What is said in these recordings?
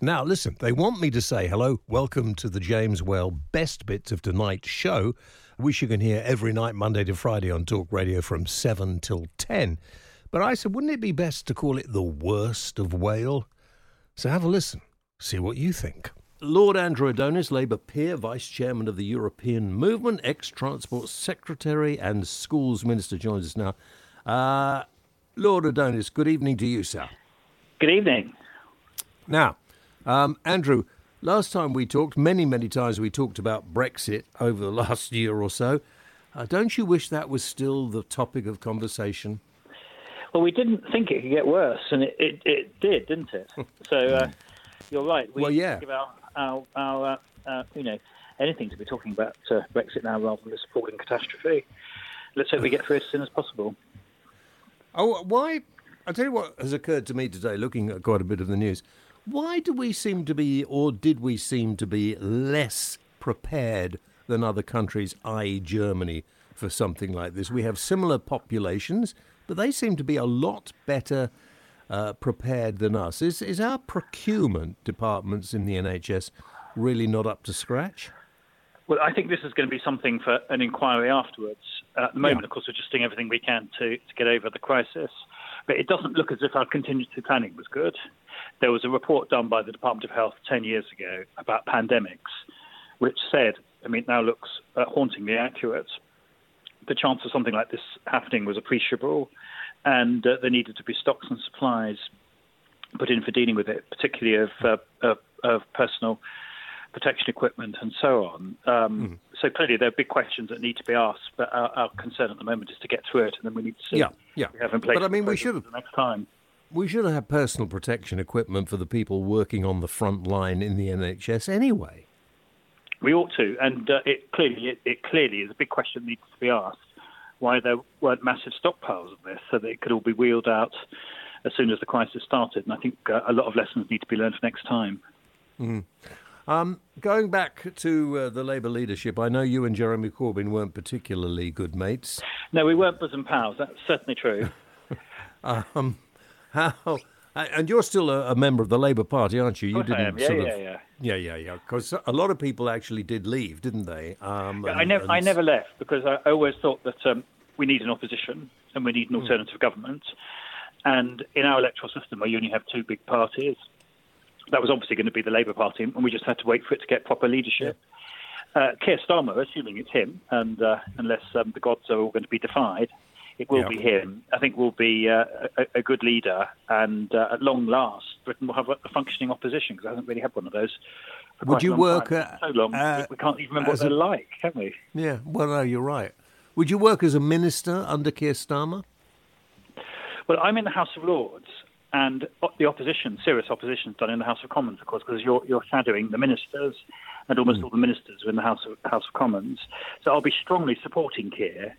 Now, listen, they want me to say hello, welcome to the James Whale Best Bits of Tonight's show, which you can hear every night, Monday to Friday on Talk Radio from 7 till 10. But I said, wouldn't it be best to call it the worst of Whale? So have a listen, see what you think. Lord Andrew Adonis, Labour peer, Vice Chairman of the European Movement, ex Transport Secretary and Schools Minister, joins us now. Uh, Lord Adonis, good evening to you, sir. Good evening. Now, um, Andrew, last time we talked, many, many times we talked about Brexit over the last year or so. Uh, don't you wish that was still the topic of conversation? Well, we didn't think it could get worse, and it, it, it did, didn't it? So uh, you're right. We Well, yeah. Our, our, our uh, uh, you know, anything to be talking about uh, Brexit now rather than this appalling catastrophe. Let's hope we get through it as soon as possible. Oh, why? I'll tell you what has occurred to me today, looking at quite a bit of the news. Why do we seem to be, or did we seem to be, less prepared than other countries, i.e., Germany, for something like this? We have similar populations, but they seem to be a lot better uh, prepared than us. Is, is our procurement departments in the NHS really not up to scratch? Well, I think this is going to be something for an inquiry afterwards. Uh, at the moment, of course, we're just doing everything we can to, to get over the crisis. But it doesn't look as if our contingency planning was good. There was a report done by the Department of Health 10 years ago about pandemics, which said, I mean, it now looks uh, hauntingly accurate. The chance of something like this happening was appreciable, and uh, there needed to be stocks and supplies put in for dealing with it, particularly of, uh, of, of personal protection equipment and so on. Um, So clearly, there are big questions that need to be asked, but our, our concern at the moment is to get through it, and then we need to see Yeah, yeah. what we have in place. But, I mean, we should next time. We should have personal protection equipment for the people working on the front line in the NHS anyway. We ought to, and uh, it clearly it, it clearly is a big question that needs to be asked. Why there weren't massive stockpiles of this, so that it could all be wheeled out as soon as the crisis started. And I think uh, a lot of lessons need to be learned for next time. Um, going back to uh, the Labour leadership, I know you and Jeremy Corbyn weren't particularly good mates. No, we weren't bosom pals. That's certainly true. Um, how? And you're still a, a member of the Labour Party, aren't you? You I am. Yeah, sort yeah, of, yeah. yeah, yeah, yeah. Because a lot of people actually did leave, didn't they? Um, I and- never, I never left because I I always thought that um, we need an opposition and we need an alternative government. And in our electoral system, where you only have two big parties, that was obviously going to be the Labour Party, and we just had to wait for it to get proper leadership. Uh, Keir Starmer, assuming it's him, and uh, unless um, the gods are all going to be defied, it will be him. I think will be uh, a, a good leader, and uh, at long last, Britain will have a, functioning opposition because I haven't really had one of those. For Would you work, uh, so long uh, we can't even remember what they're a- like, can we? Yeah, well, no, you're right. Would you work as a minister under Keir Starmer? Well, I'm in the House of Lords, and the opposition, serious opposition, is done in the House of Commons, of course, because you're, you're shadowing the ministers, and almost all the ministers are in the House of, House of Commons. So I'll be strongly supporting Keir,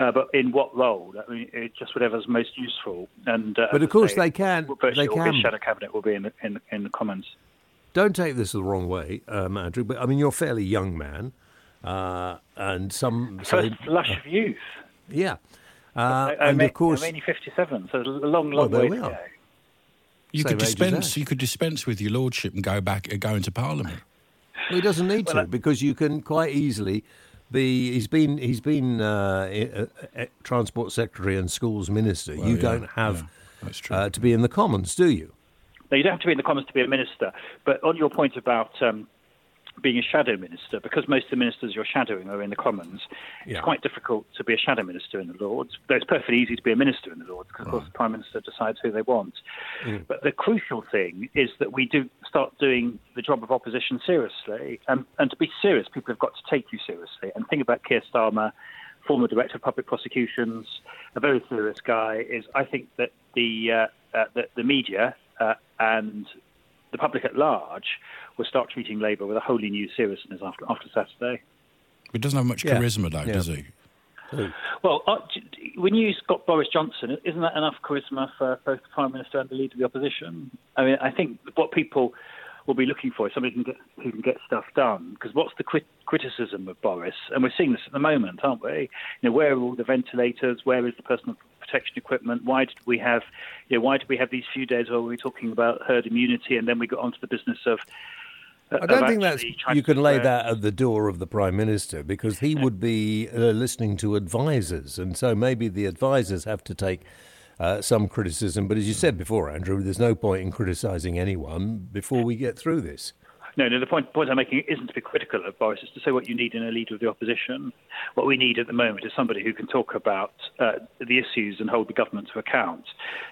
uh, but in what role? I mean, it's just whatever's most useful. And uh, But of course say, they can- they can- his shadow cabinet will be in the, in, the- in the Commons. Don't take this the wrong way, um, Andrew, but I mean, you're a fairly young man. Uh, and some say, First flush of youth. yeah. Uh, I, and I'm, of course, I'm only 57, so a long, long there way to go. You Same could dispense. You could dispense with your lordship and go back, uh, go into Parliament. Well, he doesn't need Well, to I- because you can quite easily be. He's been he's been uh, i- uh, transport secretary and schools minister. you yeah, don't have yeah, that's true. uh, to be in the Commons, do you? Now, you don't have to be in the Commons to be a minister, but on your point about um, being a shadow minister, because most of the ministers you're shadowing are in the Commons, Yeah. it's quite difficult to be a shadow minister in the Lords. Though it's perfectly easy to be a minister in the Lords, because of course the Prime Minister decides who they want. But the crucial thing is that we do start doing the job of opposition seriously, and, and to be serious, people have got to take you seriously. And think about Keir Starmer, former director of public prosecutions, a very serious guy. Is I think that the uh, uh, the, the media uh, and the public at large will start treating Labour with a wholly new seriousness after after Saturday. He doesn't have much Yeah. charisma, though, Yeah. does he? Well, uh, when you got Boris Johnson, isn't that enough charisma for both the Prime Minister and the Leader of the Opposition? I mean, I think what people will be looking for is somebody who can get, who can get stuff done. Because what's the crit- criticism of Boris? And we're seeing this at the moment, aren't we? You know, where are all the ventilators? Where is the personal protection equipment? Why did we have, you know, why did we have these few days where we were talking about herd immunity and then we got onto the business of I don't think that's you can lay that at the door of the prime minister because he would be uh, listening to advisors, and so maybe the advisors have to take uh, some criticism. But as you said before, Andrew, there's no point in criticising anyone before we get through this. No, no. The point, point I'm making isn't to be critical of Boris. It's to say what you need in a leader of the opposition. What we need at the moment is somebody who can talk about uh, the issues and hold the government to account.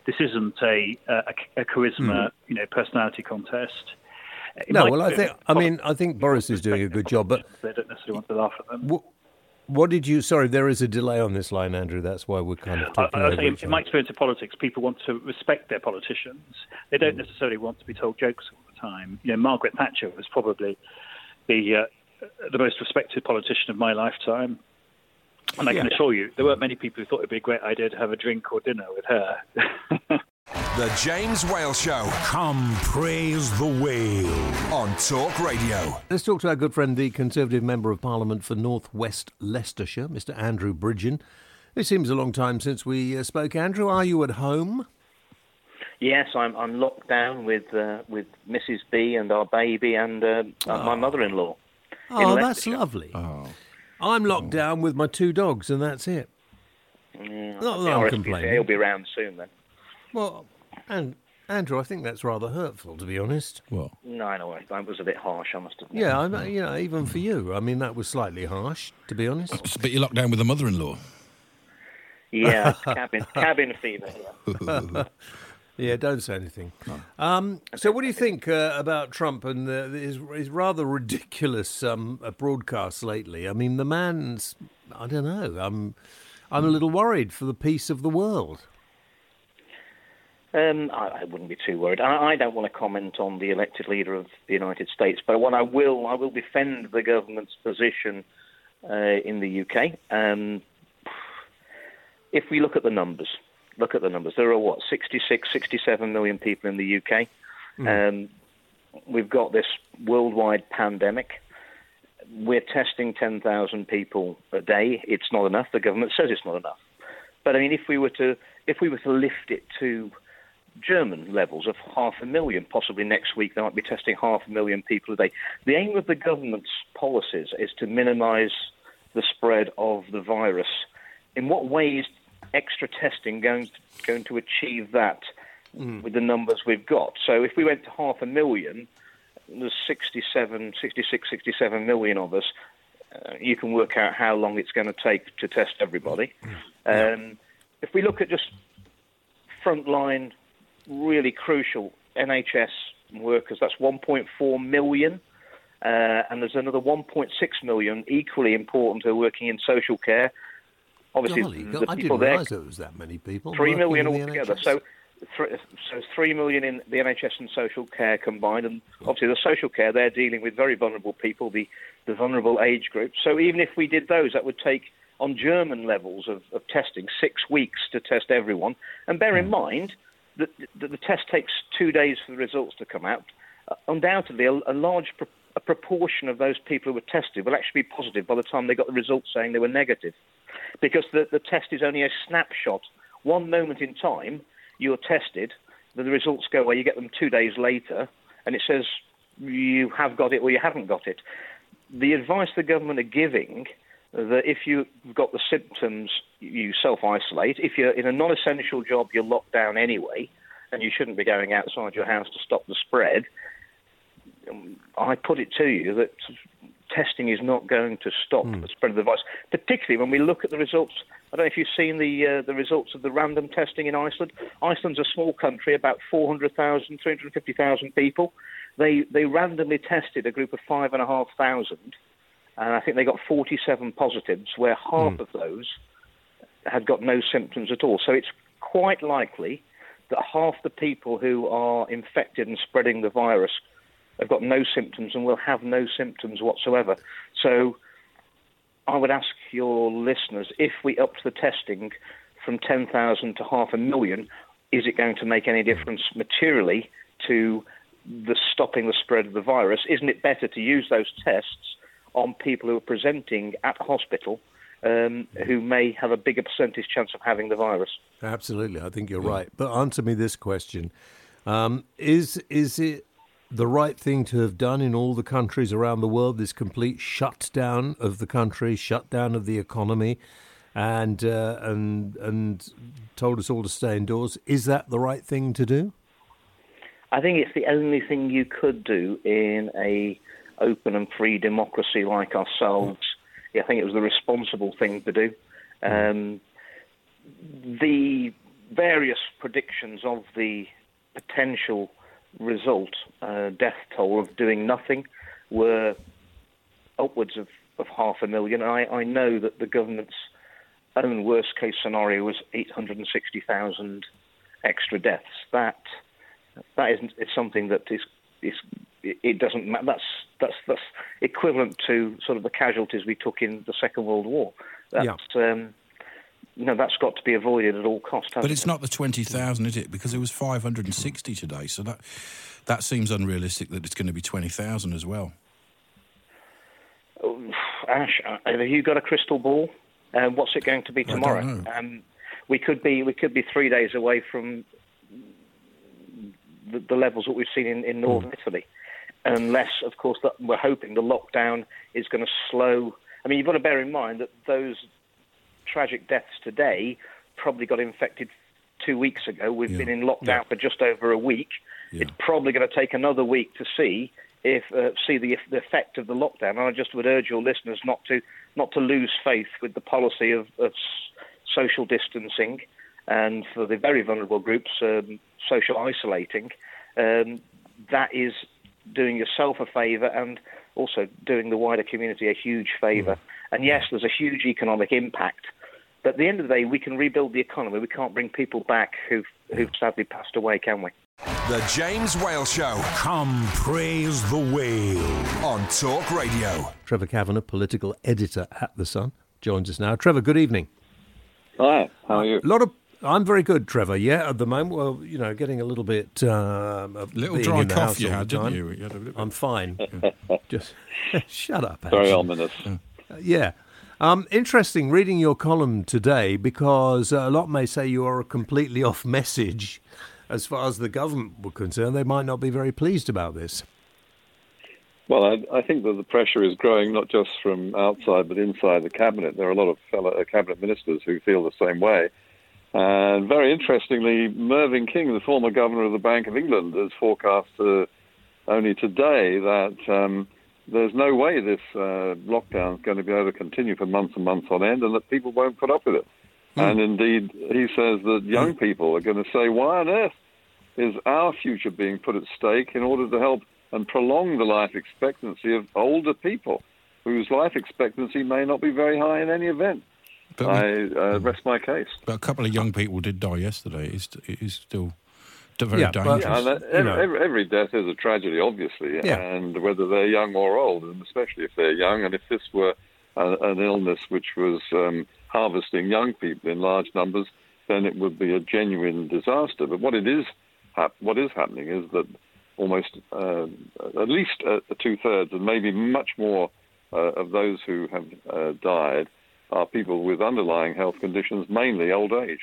This isn't a a, a charisma, you know, personality contest. It No, well, I think I mean I think Boris is doing a good job, but they don't necessarily want to laugh at them. What did you? Sorry, there is a delay on this line, Andrew. That's why we're kind of talking I think each in my experience of politics, people want to respect their politicians. They Mm. don't necessarily want to be told jokes all the time. You know, Margaret Thatcher was probably the uh, the most respected politician of my lifetime. And I can Yeah. assure you, there weren't many people who thought it'd be a great idea to have a drink or dinner with her. The James Whale Show Come praise the whale. on Talk Radio. Let's talk to our good friend, the Conservative Member of Parliament for North West Leicestershire, Mr. Andrew Bridgen. It seems a long time since we uh, spoke. Andrew, are you at home? Yes, I'm I'm locked down with uh, with Mrs. B and our baby and uh, uh, my mother-in-law. Oh, that's Leicestershire. lovely. I'm locked down with my two dogs, and that's it. Yeah, Not that the I'm RSPCA complaining. will be around soon then. Well, and Andrew, I think that's rather hurtful, to be honest. Well, No, I know that was a bit harsh. I must admit. Yeah, I, you know, even for you, I mean, that was slightly harsh, to be honest. but you're locked down with the mother-in-law. Yeah, cabin cabin fever. Yeah. Yeah, don't say anything. Um, so, what do you think uh, about Trump and uh, his, his rather ridiculous um, uh, broadcasts lately? I mean, the man's, I don't know, I'm, I'm a little worried for the peace of the world. Um, I, I wouldn't be too worried. I, I don't want to comment on the elected leader of the United States, but what I will, I will defend the government's position uh, in the UK. Um, if we look at the numbers, look at the numbers. There are what 66, 67 million people in the UK. Um, we've got this worldwide pandemic. We're testing 10,000 people a day. It's not enough. The government says it's not enough. But I mean, if we were to if we were to lift it to German levels of half a million, possibly next week they might be testing half a million people a day. The aim of the government's policies is to minimise the spread of the virus. In what way is extra testing going to, going to achieve that with the numbers we've got? So if we went to half a million, there's 67, 66, 67 million of us. Uh, you can work out how long it's going to take to test everybody. Um, if we look at just frontline, really crucial NHS workers, that's 1.4 million. Uh, and there's another 1.6 million equally important who are working in social care. Obviously, Golly, the I people didn't there there was that many people. Three million altogether. NHS. So, th- so three million in the NHS and social care combined, and obviously the social care they're dealing with very vulnerable people, the the vulnerable age group. So even if we did those, that would take on German levels of, of testing six weeks to test everyone. And bear Hmm. in mind that the, the test takes two days for the results to come out. Uh, undoubtedly, a, a large pro- a proportion of those people who were tested will actually be positive by the time they got the results saying they were negative because the, the test is only a snapshot. One moment in time, you're tested, then the results go away, you get them two days later, and it says you have got it or you haven't got it. The advice the government are giving that if you've got the symptoms, you self isolate. If you're in a non essential job, you're locked down anyway, and you shouldn't be going outside your house to stop the spread. I put it to you that testing is not going to stop the spread of the virus, particularly when we look at the results. I don't know if you've seen the uh, the results of the random testing in Iceland. Iceland's a small country, about 400,000, 350,000 people. They they randomly tested a group of five and a half thousand, and I think they got 47 positives, where half hmm. of those had got no symptoms at all. So it's quite likely that half the people who are infected and spreading the virus have got no symptoms and will have no symptoms whatsoever. So I would ask your listeners if we upped the testing from 10,000 to half a million, is it going to make any difference materially to the stopping the spread of the virus? Isn't it better to use those tests on people who are presenting at hospital um, who may have a bigger percentage chance of having the virus? Absolutely, I think you're right. But answer me this question: um, Is is it the right thing to have done in all the countries around the world? This complete shutdown of the country, shutdown of the economy, and uh, and and told us all to stay indoors. Is that the right thing to do? I think it's the only thing you could do in a open and free democracy like ourselves. I think it was the responsible thing to do. Um, the various predictions of the potential result, uh, death toll of doing nothing, were upwards of, of half a million. I, I know that the government's own worst case scenario was 860,000 extra deaths. That that isn't it's something that is is it doesn't that's that's that's equivalent to sort of the casualties we took in the Second World War. That's, yeah. Um, you know, that's got to be avoided at all costs. But it's it? not the twenty thousand, is it? Because it was five hundred and sixty today, so that that seems unrealistic. That it's going to be twenty thousand as well. Oh, Ash, uh, have you got a crystal ball? Uh, what's it going to be tomorrow? Um, we could be we could be three days away from the, the levels that we've seen in, in northern mm. Italy, unless, of course, that we're hoping the lockdown is going to slow. I mean, you've got to bear in mind that those tragic deaths today probably got infected two weeks ago. We've yeah. been in lockdown yeah. for just over a week. Yeah. It's probably going to take another week to see if uh, see the, the effect of the lockdown. And I just would urge your listeners not to not to lose faith with the policy of, of social distancing and for the very vulnerable groups, um, social isolating, um, that is doing yourself a favour and also doing the wider community a huge favour. Mm. And yes, there's a huge economic impact, but at the end of the day, we can rebuild the economy. We can't bring people back who've, who've sadly passed away, can we? The James Whale Show. Come praise the whale. On Talk Radio. Trevor Kavanagh, political editor at The Sun, joins us now. Trevor, good evening. Hi, how are you? A lot of I'm very good, Trevor. Yeah, at the moment, well, you know, getting a little bit uh, little dry cough you had, didn't you? you I'm fine. Just shut up. Very ominous. Uh, yeah. Um, interesting reading your column today because a lot may say you are completely off message as far as the government were concerned. They might not be very pleased about this. Well, I, I, think that the pressure is growing not just from outside but inside the cabinet. There are a lot of fellow uh, cabinet ministers who feel the same way. And very interestingly, Mervyn King, the former governor of the Bank of England, has forecast uh, only today that um, there's no way this uh, lockdown is going to be able to continue for months and months on end, and that people won't put up with it. Mm. And indeed, he says that young hmm. people are going to say, "Why on earth is our future being put at stake in order to help and prolong the life expectancy of older people whose life expectancy may not be very high in any event?" But I uh, rest my case. But a couple of young people did die yesterday. It is, it is still very yeah, dangerous. yeah, and, every, every, every, death is a tragedy, obviously, yeah. and whether they're young or old, and especially if they're young, and if this were a, an illness which was um, harvesting young people in large numbers, then it would be a genuine disaster. But what it is, what is happening is that almost uh, at least uh, two thirds, and maybe much more uh, of those who have uh, died are people with underlying health conditions, mainly old age.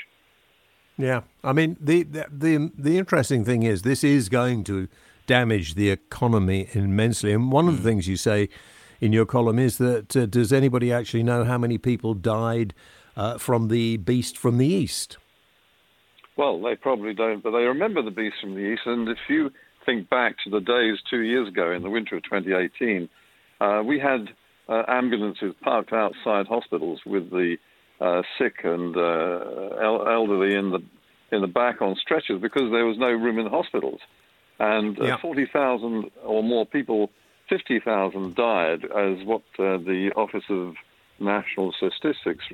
Yeah, I mean the, the the the, interesting thing is this is going to damage the economy immensely, and one of the hmm. things you say in your column is that uh, does anybody actually know how many people died uh, from the beast from the east? Well, they probably don't, but they remember the beast from the east, and if you think back to the days two years ago in the winter of 2018, uh, we had uh, ambulances parked outside hospitals with the uh, sick and uh, el- elderly in the in the back on stretchers because there was no room in the hospitals, and uh, yeah. forty thousand or more people, fifty thousand died, as what uh, the Office of National Statistics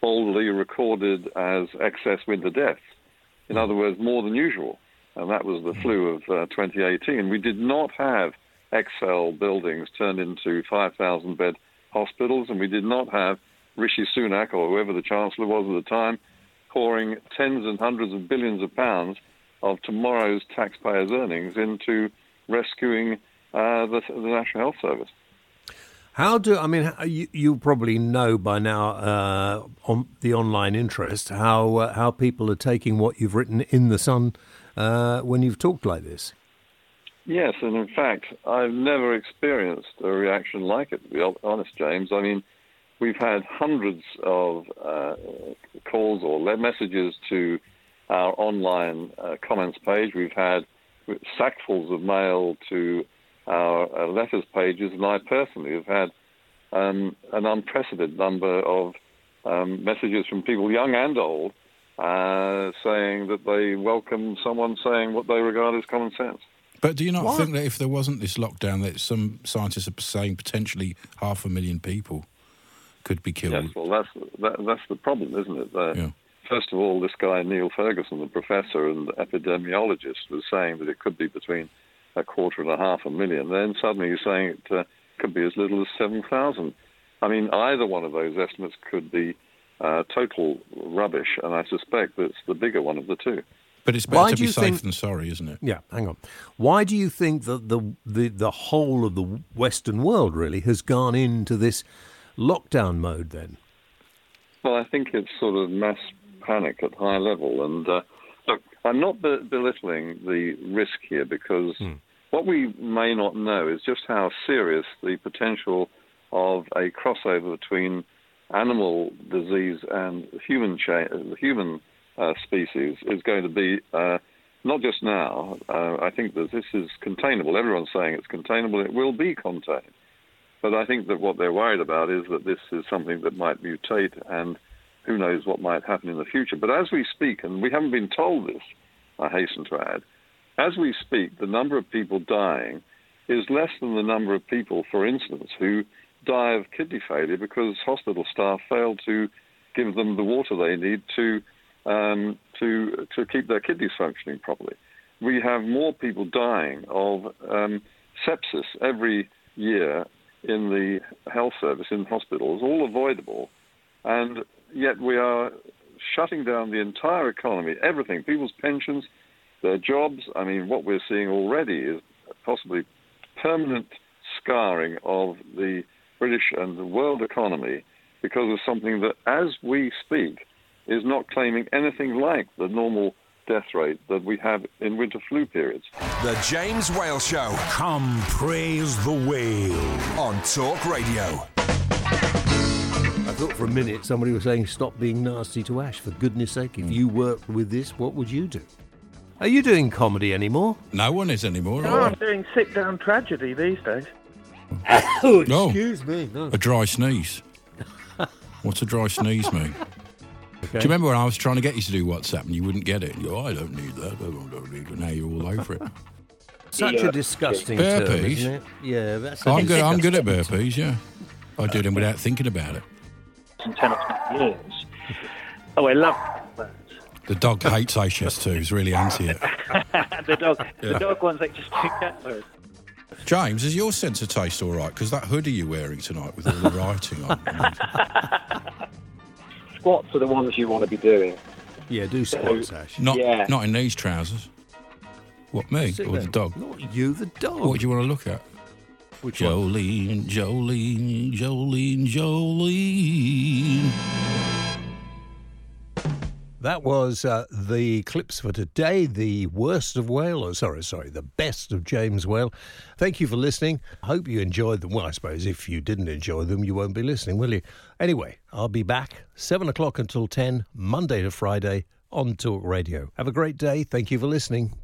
boldly recorded as excess winter deaths. In other words, more than usual. And that was the flu of uh, 2018. We did not have Excel buildings turned into 5,000 bed hospitals, and we did not have Rishi Sunak or whoever the Chancellor was at the time pouring tens and hundreds of billions of pounds of tomorrow's taxpayers' earnings into rescuing uh, the, the National Health Service. How do I mean? You, you probably know by now uh, on the online interest how uh, how people are taking what you've written in the Sun uh, when you've talked like this. Yes, and in fact, I've never experienced a reaction like it. To be honest, James, I mean, we've had hundreds of uh, calls or messages to our online uh, comments page. We've had sackfuls of mail to our uh, letters pages, and I personally have had um, an unprecedented number of um, messages from people, young and old, uh, saying that they welcome someone saying what they regard as common sense. But do you not what? think that if there wasn't this lockdown, that some scientists are saying potentially half a million people could be killed? Yes, well, that's that, that's the problem, isn't it? Yeah. First of all, this guy Neil Ferguson, the professor and epidemiologist, was saying that it could be between a quarter and a half a million. Then suddenly he's saying it uh, could be as little as 7,000. I mean, either one of those estimates could be uh, total rubbish, and I suspect that's the bigger one of the two. But it's better Why to be safe think, than sorry, isn't it? Yeah, hang on. Why do you think that the, the, the whole of the Western world really has gone into this lockdown mode then? Well, I think it's sort of mass panic at high level. And uh, look, I'm not be- belittling the risk here because hmm. what we may not know is just how serious the potential of a crossover between animal disease and human cha- human uh, species is going to be. Uh, not just now. Uh, I think that this is containable. Everyone's saying it's containable. It will be contained. But I think that what they're worried about is that this is something that might mutate and who knows what might happen in the future. But as we speak, and we haven't been told this, I hasten to add, as we speak, the number of people dying is less than the number of people, for instance, who die of kidney failure because hospital staff fail to give them the water they need to um, to to keep their kidneys functioning properly. We have more people dying of um, sepsis every year in the health service in hospitals, all avoidable, and yet we are shutting down the entire economy, everything, people's pensions, their jobs. I mean, what we're seeing already is possibly permanent scarring of the British and the world economy because of something that, as we speak, is not claiming anything like the normal death rate that we have in winter flu periods. The James Whale Show. Come praise the whale. On Talk Radio. I thought for a minute somebody was saying, stop being nasty to Ash. For goodness sake, if you worked with this, what would you do? Are you doing comedy anymore? No one is anymore. No, I'm doing sit down tragedy these days. Oh, excuse no. me. No. A dry sneeze. What's a dry sneeze mean? Okay. Do you remember when I was trying to get you to do WhatsApp and you wouldn't get it? And you go, I don't need that. I don't need it. Now you're all over it. Such yeah. a disgusting burpees. term, isn't it? Yeah, that's. I'm good. I'm good at burpees. Yeah, I do them without thinking about it in 10 or 20 years. Oh, I love that. The dog hates HS2. He's really anti it. the dog, yeah. the dog one's like just two cats. James, is your sense of taste all right? Because that hoodie you're wearing tonight with all the writing on. squats are the ones you want to be doing. Yeah, do squats, Ash. Not, yeah. not in these trousers. What, me? Sit or the dog? Not you, the dog. What do you want to look at? Which Jolene, one? Jolene, Jolene, Jolene. That was uh, the clips for today. The worst of Whale, or sorry, sorry, the best of James Whale. Thank you for listening. I hope you enjoyed them. Well, I suppose if you didn't enjoy them, you won't be listening, will you? Anyway, I'll be back seven o'clock until ten, Monday to Friday on Talk Radio. Have a great day. Thank you for listening.